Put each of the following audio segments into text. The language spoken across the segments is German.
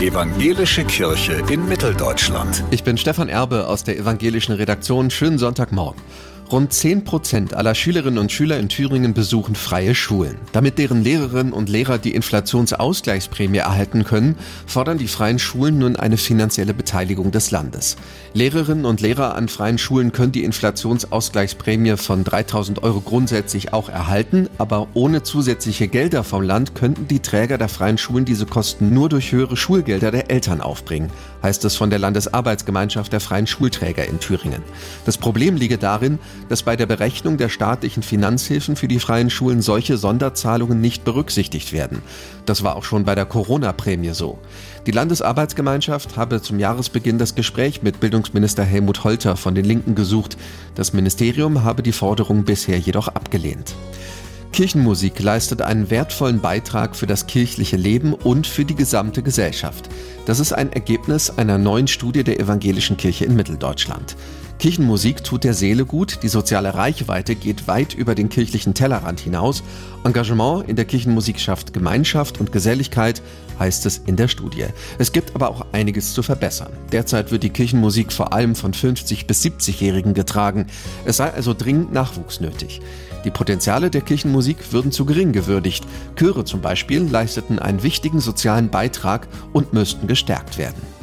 Evangelische Kirche in Mitteldeutschland. Ich bin Stefan Erbe aus der evangelischen Redaktion. Schönen Sonntagmorgen. Rund 10 Prozent aller Schülerinnen und Schüler in Thüringen besuchen freie Schulen. Damit deren Lehrerinnen und Lehrer die Inflationsausgleichsprämie erhalten können, fordern die freien Schulen nun eine finanzielle Beteiligung des Landes. Lehrerinnen und Lehrer an freien Schulen können die Inflationsausgleichsprämie von 3000 Euro grundsätzlich auch erhalten, aber ohne zusätzliche Gelder vom Land könnten die Träger der freien Schulen diese Kosten nur durch höhere Schulgelder der Eltern aufbringen, heißt es von der Landesarbeitsgemeinschaft der freien Schulträger in Thüringen. Das Problem liege darin, dass bei der Berechnung der staatlichen Finanzhilfen für die freien Schulen solche Sonderzahlungen nicht berücksichtigt werden. Das war auch schon bei der Corona-Prämie so. Die Landesarbeitsgemeinschaft habe zum Jahresbeginn das Gespräch mit Bildungsminister Helmut Holter von den Linken gesucht. Das Ministerium habe die Forderung bisher jedoch abgelehnt. Kirchenmusik leistet einen wertvollen Beitrag für das kirchliche Leben und für die gesamte Gesellschaft. Das ist ein Ergebnis einer neuen Studie der Evangelischen Kirche in Mitteldeutschland. Kirchenmusik tut der Seele gut, die soziale Reichweite geht weit über den kirchlichen Tellerrand hinaus. Engagement in der Kirchenmusik schafft Gemeinschaft und Geselligkeit, heißt es in der Studie. Es gibt aber auch einiges zu verbessern. Derzeit wird die Kirchenmusik vor allem von 50 bis 70-Jährigen getragen. Es sei also dringend Nachwuchs nötig. Die Potenziale der Kirchenmusik würden zu gering gewürdigt. Chöre zum Beispiel leisteten einen wichtigen sozialen Beitrag und müssten gestärkt werden.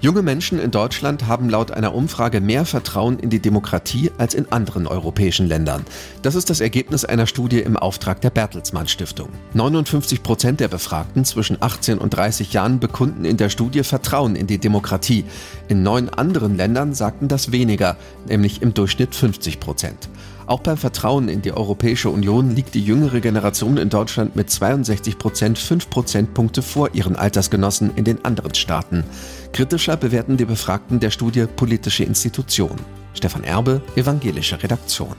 Junge Menschen in Deutschland haben laut einer Umfrage mehr Vertrauen in die Demokratie als in anderen europäischen Ländern. Das ist das Ergebnis einer Studie im Auftrag der Bertelsmann Stiftung. 59 Prozent der Befragten zwischen 18 und 30 Jahren bekunden in der Studie Vertrauen in die Demokratie. In neun anderen Ländern sagten das weniger, nämlich im Durchschnitt 50 Prozent. Auch beim Vertrauen in die Europäische Union liegt die jüngere Generation in Deutschland mit 62 Prozent fünf Prozentpunkte vor ihren Altersgenossen in den anderen Staaten. Kritischer bewerten die Befragten der Studie politische Institutionen. Stefan Erbe, Evangelische Redaktion.